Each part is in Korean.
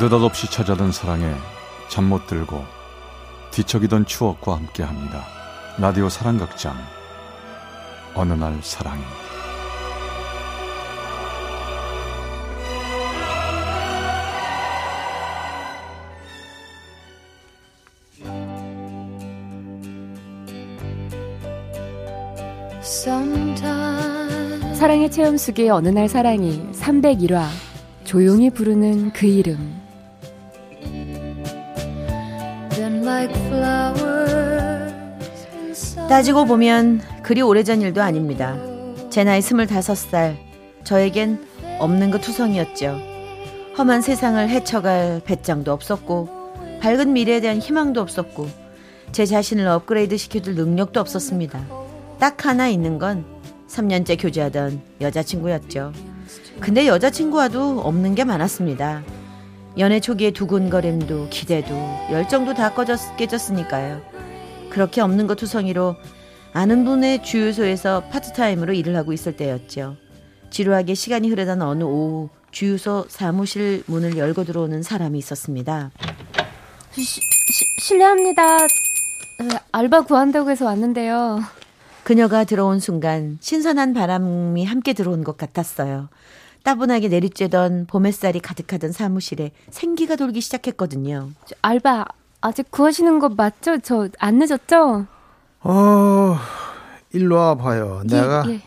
느닷없이 찾아든 사랑에 잠 못 들고 뒤척이던 추억과 함께합니다. 라디오 사랑극장. 어느 날 사랑이 사랑의 체험 속의 어느 날 사랑이 301화 조용히 부르는 그 이름 따지고 보면 그리 오래전 일도 아닙니다. 제 나이 스물다섯 살 저에겐 없는 것 투성이었죠. 험한 세상을 헤쳐갈 배짱도 없었고 밝은 미래에 대한 희망도 없었고 제 자신을 업그레이드 시켜줄 능력도 없었습니다. 딱 하나 있는 건 3년째 교제하던 여자친구였죠. 근데 여자친구와도 없는 게 많았습니다. 연애 초기에 두근거림도 기대도 열정도 다 꺼졌, 깨졌으니까요. 그렇게 없는 것 투성이로 아는 분의 주유소에서 파트타임으로 일을 하고 있을 때였죠. 지루하게 시간이 흐르던 어느 오후 주유소 사무실 문을 열고 들어오는 사람이 있었습니다. 시, 시, 실례합니다. 알바 구한다고 해서 왔는데요. 그녀가 들어온 순간 신선한 바람이 함께 들어온 것 같았어요. 따분하게 내리쬐던 봄 햇살이 가득하던 사무실에 생기가 돌기 시작했거든요. 알바 아직 구하시는 거 맞죠? 저 안 늦었죠? 어, 일로 와봐요. 예, 내가 예.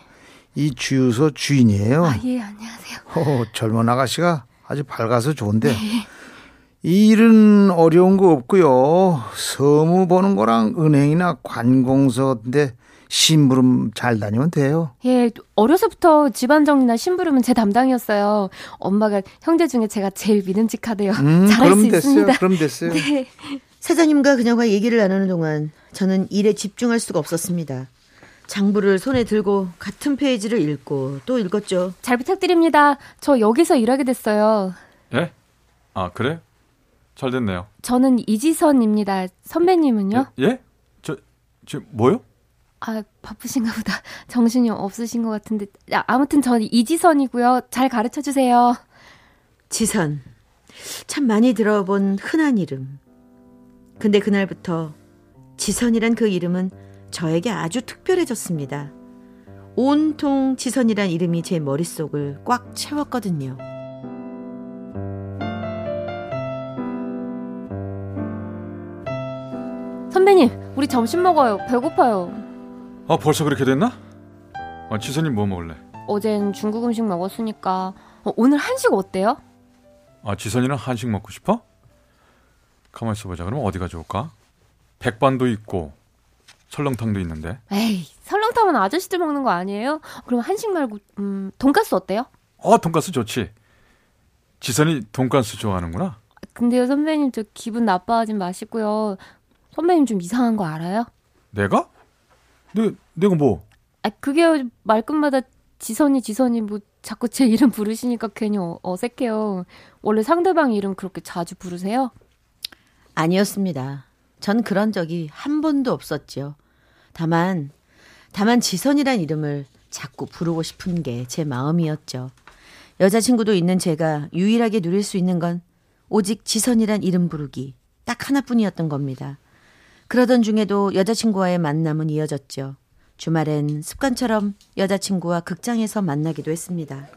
이 주유소 주인이에요. 아, 예, 안녕하세요. 어, 젊은 아가씨가 아주 밝아서 좋은데. 네. 이 일은 어려운 거 없고요. 서무 보는 거랑 은행이나 관공서인데 심부름 잘 다니면 돼요. 예, 어려서부터 집안 정리나 심부름은 제 담당이었어요. 엄마가 형제 중에 제가 제일 믿음직하대요. 음, 잘할 수 됐어요. 있습니다. 그럼 됐어요. 네. 사장님과 그녀가 얘기를 나누는 동안 저는 일에 집중할 수가 없었습니다. 장부를 손에 들고 같은 페이지를 읽고 또 읽었죠. 잘 부탁드립니다. 저 여기서 일하게 됐어요. 예? 아, 그래? 잘 됐네요. 저는 이지선입니다. 선배님은요? 예? 예? 저, 저, 뭐요? 아, 바쁘신가 보다. 정신이 없으신 것 같은데. 아, 아무튼 저는 이지선이고요. 잘 가르쳐 주세요. 지선. 참 많이 들어본 흔한 이름. 근데 그날부터 지선이란 그 이름은 저에게 아주 특별해졌습니다. 온통 지선이란 이름이 제 머릿속을 꽉 채웠거든요. 선배님, 우리 점심 먹어요. 배고파요. 아, 벌써 그렇게 됐나? 아, 지선님 뭐 먹을래? 어젠 중국 음식 먹었으니까 어, 오늘 한식 어때요? 아, 지선이는 한식 먹고 싶어? 가만 있어보자. 그럼 어디가 좋을까? 백반도 있고 설렁탕도 있는데. 에이, 설렁탕은 아저씨들 먹는 거 아니에요? 그럼 한식 말고 음, 돈가스 어때요? 어, 돈가스 좋지. 지선이 돈가스 좋아하는구나. 근데요, 선배님 저 기분 나빠하지 마시고요. 선배님 좀 이상한 거 알아요? 내가? 내, 내가 뭐? 아, 그게 말끝마다 지선이, 지선이 뭐 자꾸 제 이름 부르시니까 괜히 어, 어색해요. 원래 상대방 이름 그렇게 자주 부르세요? 아니었습니다. 전 그런 적이 한 번도 없었죠. 다만, 다만 지선이란 이름을 자꾸 부르고 싶은 게 제 마음이었죠. 여자친구도 있는 제가 유일하게 누릴 수 있는 건 오직 지선이란 이름 부르기 딱 하나뿐이었던 겁니다. 그러던 중에도 여자친구와의 만남은 이어졌죠. 주말엔 습관처럼 여자친구와 극장에서 만나기도 했습니다.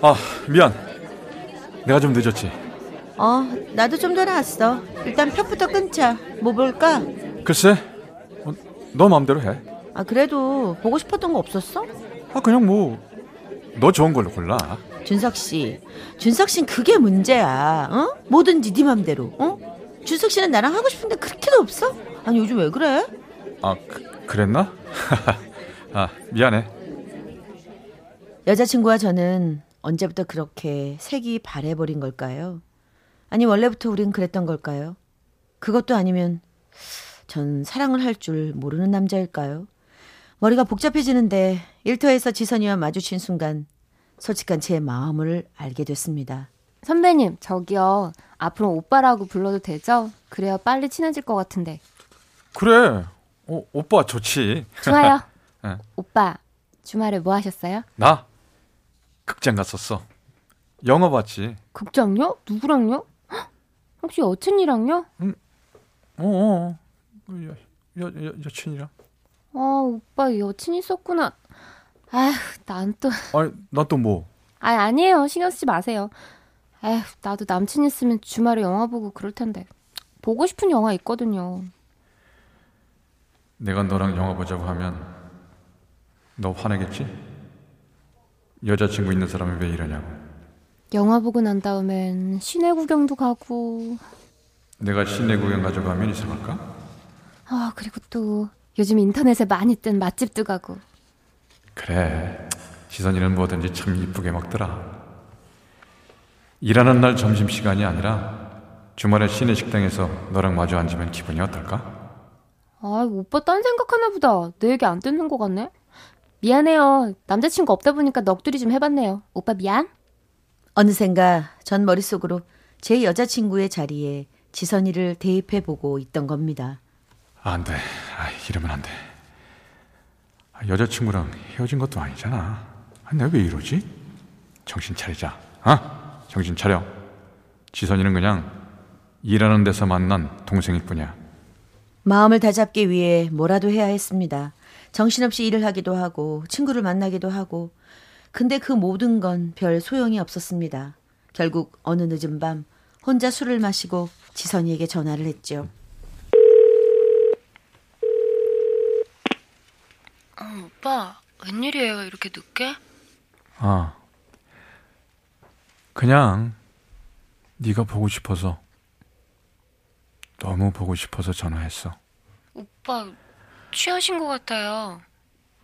아, 미안. 내가 좀 늦었지. 어, 나도 좀 더 나왔어. 일단 표부터 끊자. 뭐 볼까? 글쎄, 어, 너 마음대로 해. 아, 그래도 보고 싶었던 거 없었어? 아, 그냥 뭐, 너 좋은 걸로 골라. 준석 씨, 준석 씨는 그게 문제야. 어? 뭐든지 네 맘대로. 어? 준석 씨는 나랑 하고 싶은데 그렇게도 없어? 아니 요즘 왜 그래? 아 그, 그랬나? 아 미안해. 여자친구와 저는 언제부터 그렇게 색이 바래버린 걸까요? 아니 원래부터 우린 그랬던 걸까요? 그것도 아니면 전 사랑을 할 줄 모르는 남자일까요? 머리가 복잡해지는데 일터에서 지선이와 마주친 순간 솔직한 제 마음을 알게 됐습니다. 선배님, 저기요. 앞으로 오빠라고 불러도 되죠? 그래야 빨리 친해질 것 같은데. 그래. 어, 오빠 좋지. 좋아요. 네. 오빠, 주말에 뭐 하셨어요? 나? 극장 갔었어. 영화 봤지. 극장요? 누구랑요? 헉, 혹시 여친이랑요? 어, 어. 여, 여, 여, 여친이랑. 아, 오빠 여친 있었구나. 아휴, 난 또. 아니, 나또 뭐? 아, 아니에요. 신경 쓰지 마세요. 에휴, 나도 남친 있으면 주말에 영화 보고 그럴 텐데. 보고 싶은 영화 있거든요. 내가 너랑 영화 보자고 하면 너 화내겠지? 여자친구 있는 사람이 왜 이러냐고. 영화 보고 난 다음엔 시내 구경도 가고. 내가 시내 구경 가져가면 이상할까? 아, 그리고 또 요즘 인터넷에 많이 뜬 맛집도 가고. 그래. 지선이는 뭐든지 참 이쁘게 먹더라. 일하는 날 점심시간이 아니라 주말에 시내 식당에서 너랑 마주 앉으면 기분이 어떨까? 아, 오빠 딴 생각하나 보다. 내 얘기 안 듣는 것 같네. 미안해요. 남자친구 없다 보니까 넋두리 좀 해봤네요. 오빠 미안? 어느샌가 전 머릿속으로 제 여자친구의 자리에 지선이를 대입해보고 있던 겁니다. 아, 안 돼. 아, 이러면 안 돼. 아, 여자친구랑 헤어진 것도 아니잖아. 아, 내가 왜 이러지? 정신 차리자. 아, 정신 차려. 지선이는 그냥 일하는 데서 만난 동생일 뿐이야. 마음을 다잡기 위해 뭐라도 해야 했습니다. 정신없이 일을 하기도 하고 친구를 만나기도 하고 근데 그 모든 건 별 소용이 없었습니다. 결국 어느 늦은 밤 혼자 술을 마시고 지선이에게 전화를 했죠. 어, 오빠, 웬일이에요? 이렇게 늦게? 아, 그냥 네가 보고 싶어서 너무 보고 싶어서 전화했어. 오빠, 취하신 것 같아요.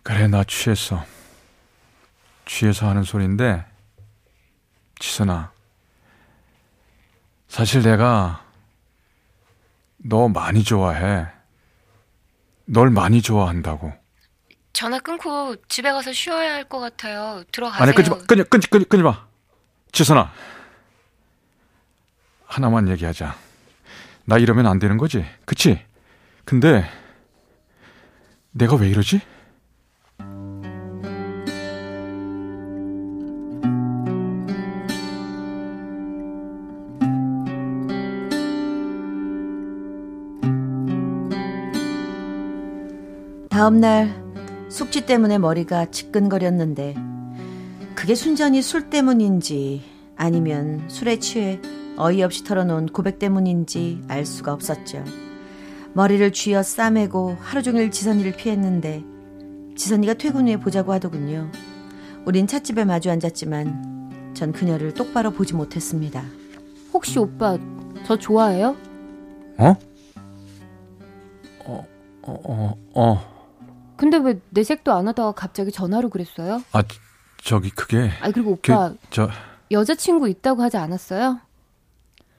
그래, 나 취했어. 취해서 하는 소린데, 지선아. 사실 내가 너 많이 좋아해. 널 많이 좋아한다고. 전화 끊고 집에 가서 쉬어야 할 것 같아요. 들어가세요. 아니, 끊지 마, 끊지, 끊지, 끊지, 끊지 마. 지선아. 하나만 얘기하자. 나 이러면 안 되는 거지? 그치? 근데, 내가 왜 이러지? 다음 날 숙취 때문에 머리가 지끈거렸는데 그게 순전히 술 때문인지 아니면 술에 취해 어이없이 털어놓은 고백 때문인지 알 수가 없었죠. 머리를 쥐어 싸매고 하루 종일 지선이를 피했는데 지선이가 퇴근 후에 보자고 하더군요. 우린 찻집에 마주 앉았지만 전 그녀를 똑바로 보지 못했습니다. 혹시 오빠 저 좋아해요? 어? 어, 어, 어, 어. 근데 왜 내색도 안 하다가 갑자기 전화로 그랬어요? 아, 저기, 그게. 아 그리고 오빠 그, 저, 여자친구 있다고 하지 않았어요?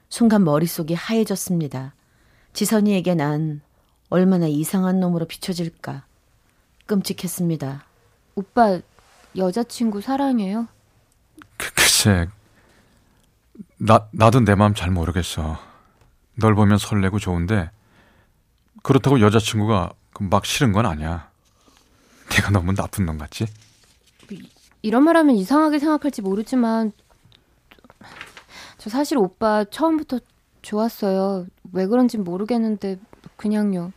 순간 머릿속이 하얘졌습니다. 지선이에게 난 얼마나 이상한 놈으로 비춰질까. 끔찍했습니다. 오빠 여자친구 사랑해요? 그, 글쎄. 나, 나도 내 마음 잘 모르겠어. 널 보면 설레고 좋은데, 그렇다고 여자친구가 막 싫은 건 아니야. 내가 너무 나쁜 놈 같지? 이런 말하면 이상하게 생각할지 모르지만 저 사실 오빠 처음부터 좋았어요. 왜 그런진 모르겠는데 그냥요.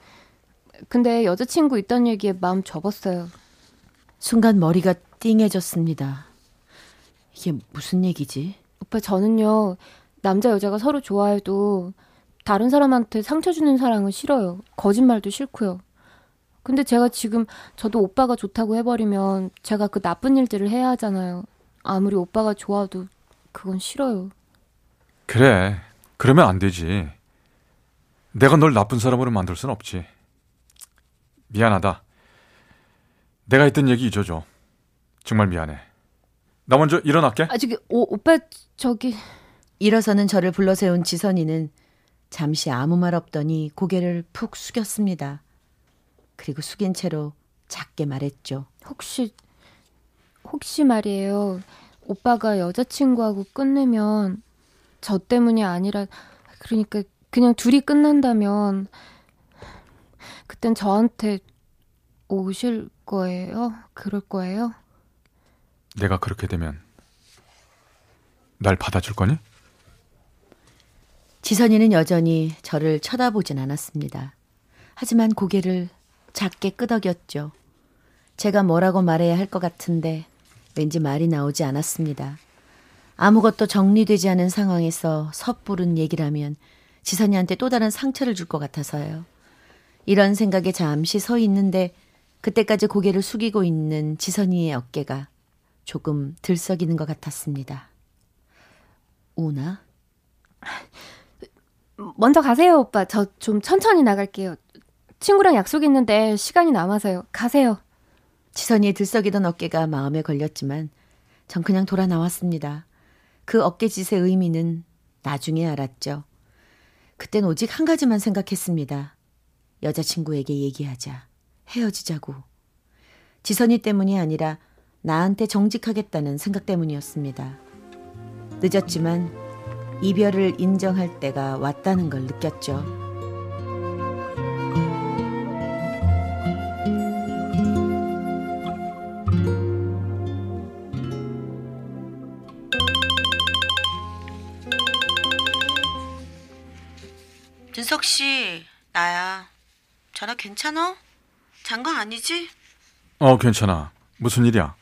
근데 여자친구 있다는 얘기에 마음 접었어요. 순간 머리가 띵해졌습니다. 이게 무슨 얘기지? 오빠 저는요 남자 여자가 서로 좋아해도 다른 사람한테 상처 주는 사랑은 싫어요. 거짓말도 싫고요. 근데 제가 지금 저도 오빠가 좋다고 해버리면 제가 그 나쁜 일들을 해야 하잖아요. 아무리 오빠가 좋아도 그건 싫어요. 그래. 그러면 안 되지. 내가 널 나쁜 사람으로 만들 순 없지. 미안하다. 내가 했던 얘기 잊어줘. 정말 미안해. 나 먼저 일어날게. 아 저기 오, 오빠 저기 일어서는 저를 불러세운 지선이는 잠시 아무 말 없더니 고개를 푹 숙였습니다. 그리고 숙인 채로 작게 말했죠. 혹시 혹시 말이에요. 오빠가 여자친구하고 끝내면 저 때문이 아니라 그러니까 그냥 둘이 끝난다면 그땐 저한테 오실 거예요? 그럴 거예요? 내가 그렇게 되면 날 받아줄 거니? 지선이는 여전히 저를 쳐다보진 않았습니다. 하지만 고개를 작게 끄덕였죠. 제가 뭐라고 말해야 할 것 같은데 왠지 말이 나오지 않았습니다. 아무것도 정리되지 않은 상황에서 섣부른 얘기라면 지선이한테 또 다른 상처를 줄 것 같아서요. 이런 생각에 잠시 서 있는데 그때까지 고개를 숙이고 있는 지선이의 어깨가 조금 들썩이는 것 같았습니다. 우나? 먼저 가세요, 오빠. 저 좀 천천히 나갈게요. 친구랑 약속 있는데 시간이 남아서요. 가세요. 지선이의 들썩이던 어깨가 마음에 걸렸지만 전 그냥 돌아 나왔습니다. 그 어깨짓의 의미는 나중에 알았죠. 그땐 오직 한 가지만 생각했습니다. 여자친구에게 얘기하자. 헤어지자고. 지선이 때문이 아니라 나한테 정직하겠다는 생각 때문이었습니다. 늦었지만 이별을 인정할 때가 왔다는 걸 느꼈죠. 씨, 나야. 전화 괜찮아? 잔거 아니지? 어, 괜찮아. 무슨 일이야?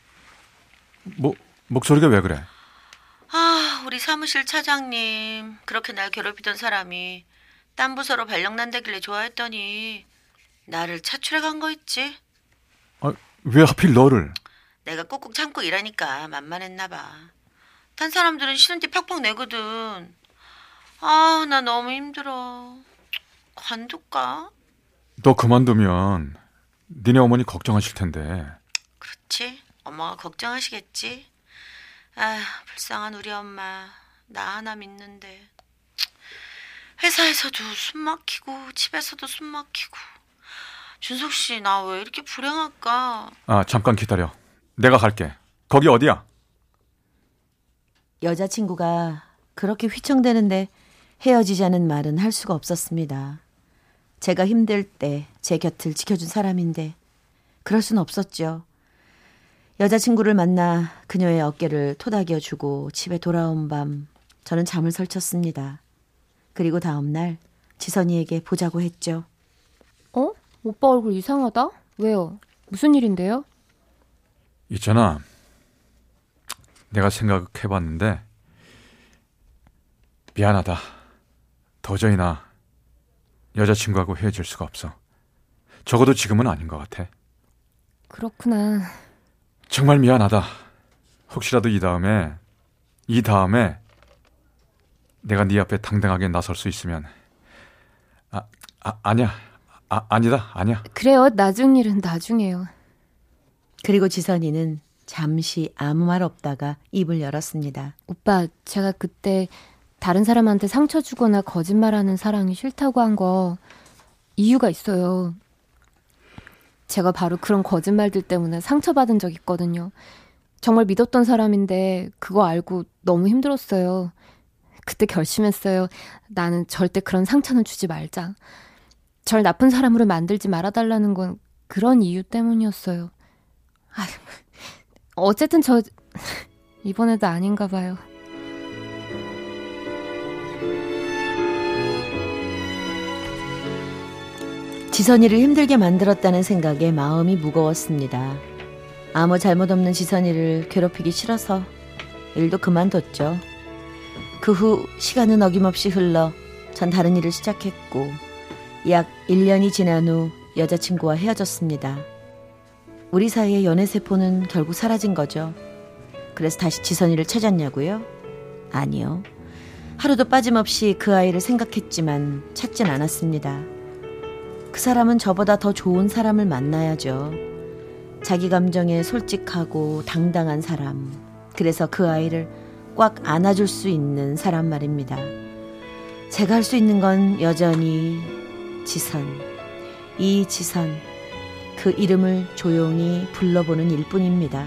뭐, 목소리가 왜 그래? 아, 우리 사무실 차장님. 그렇게 날 괴롭히던 사람이 딴 부서로 발령난다길래 좋아했더니 나를 차출해 간 거 있지? 아, 왜 하필 너를? 내가 꾹꾹 참고 일하니까 만만했나 봐. 딴 사람들은 싫은 티 팍팍 내거든. 아, 나 너무 힘들어. 관둘까? 너 그만두면 니네 어머니 걱정하실 텐데. 그렇지. 엄마가 걱정하시겠지. 아휴, 불쌍한 우리 엄마. 나 하나 믿는데. 회사에서도 숨 막히고 집에서도 숨 막히고. 준석 씨, 나 왜 이렇게 불행할까? 아, 잠깐 기다려. 내가 갈게. 거기 어디야? 여자친구가 그렇게 휘청대는데 헤어지자는 말은 할 수가 없었습니다. 제가 힘들 때 제 곁을 지켜준 사람인데 그럴 순 없었죠. 여자친구를 만나 그녀의 어깨를 토닥여 주고 집에 돌아온 밤 저는 잠을 설쳤습니다. 그리고 다음 날 지선이에게 보자고 했죠. 어? 오빠 얼굴 이상하다? 왜요? 무슨 일인데요? 있잖아. 내가 생각해봤는데 미안하다. 도저히 나 여자친구하고 헤어질 수가 없어. 적어도 지금은 아닌 것 같아. 그렇구나. 정말 미안하다. 혹시라도 이 다음에 이 다음에 내가 네 앞에 당당하게 나설 수 있으면 아, 아 아니야. 아, 아니다. 아니야. 그래요. 나중 일은 나중에요. 그리고 지선이는 잠시 아무 말 없다가 입을 열었습니다. 오빠, 제가 그때 다른 사람한테 상처 주거나 거짓말하는 사랑이 싫다고 한 거 이유가 있어요. 제가 바로 그런 거짓말들 때문에 상처받은 적 있거든요. 정말 믿었던 사람인데 그거 알고 너무 힘들었어요. 그때 결심했어요. 나는 절대 그런 상처는 주지 말자. 절 나쁜 사람으로 만들지 말아달라는 건 그런 이유 때문이었어요. 아, 어쨌든 저 이번에도 아닌가 봐요. 지선이를 힘들게 만들었다는 생각에 마음이 무거웠습니다. 아무 잘못 없는 지선이를 괴롭히기 싫어서 일도 그만뒀죠. 그 후 시간은 어김없이 흘러 전 다른 일을 시작했고 약 1년이 지난 후 여자친구와 헤어졌습니다. 우리 사이의 연애 세포는 결국 사라진 거죠. 그래서 다시 지선이를 찾았냐고요? 아니요. 하루도 빠짐없이 그 아이를 생각했지만 찾진 않았습니다. 그 사람은 저보다 더 좋은 사람을 만나야죠. 자기 감정에 솔직하고 당당한 사람. 그래서 그 아이를 꽉 안아줄 수 있는 사람 말입니다. 제가 할 수 있는 건 여전히 지선. 이 지선. 그 이름을 조용히 불러보는 일 뿐입니다.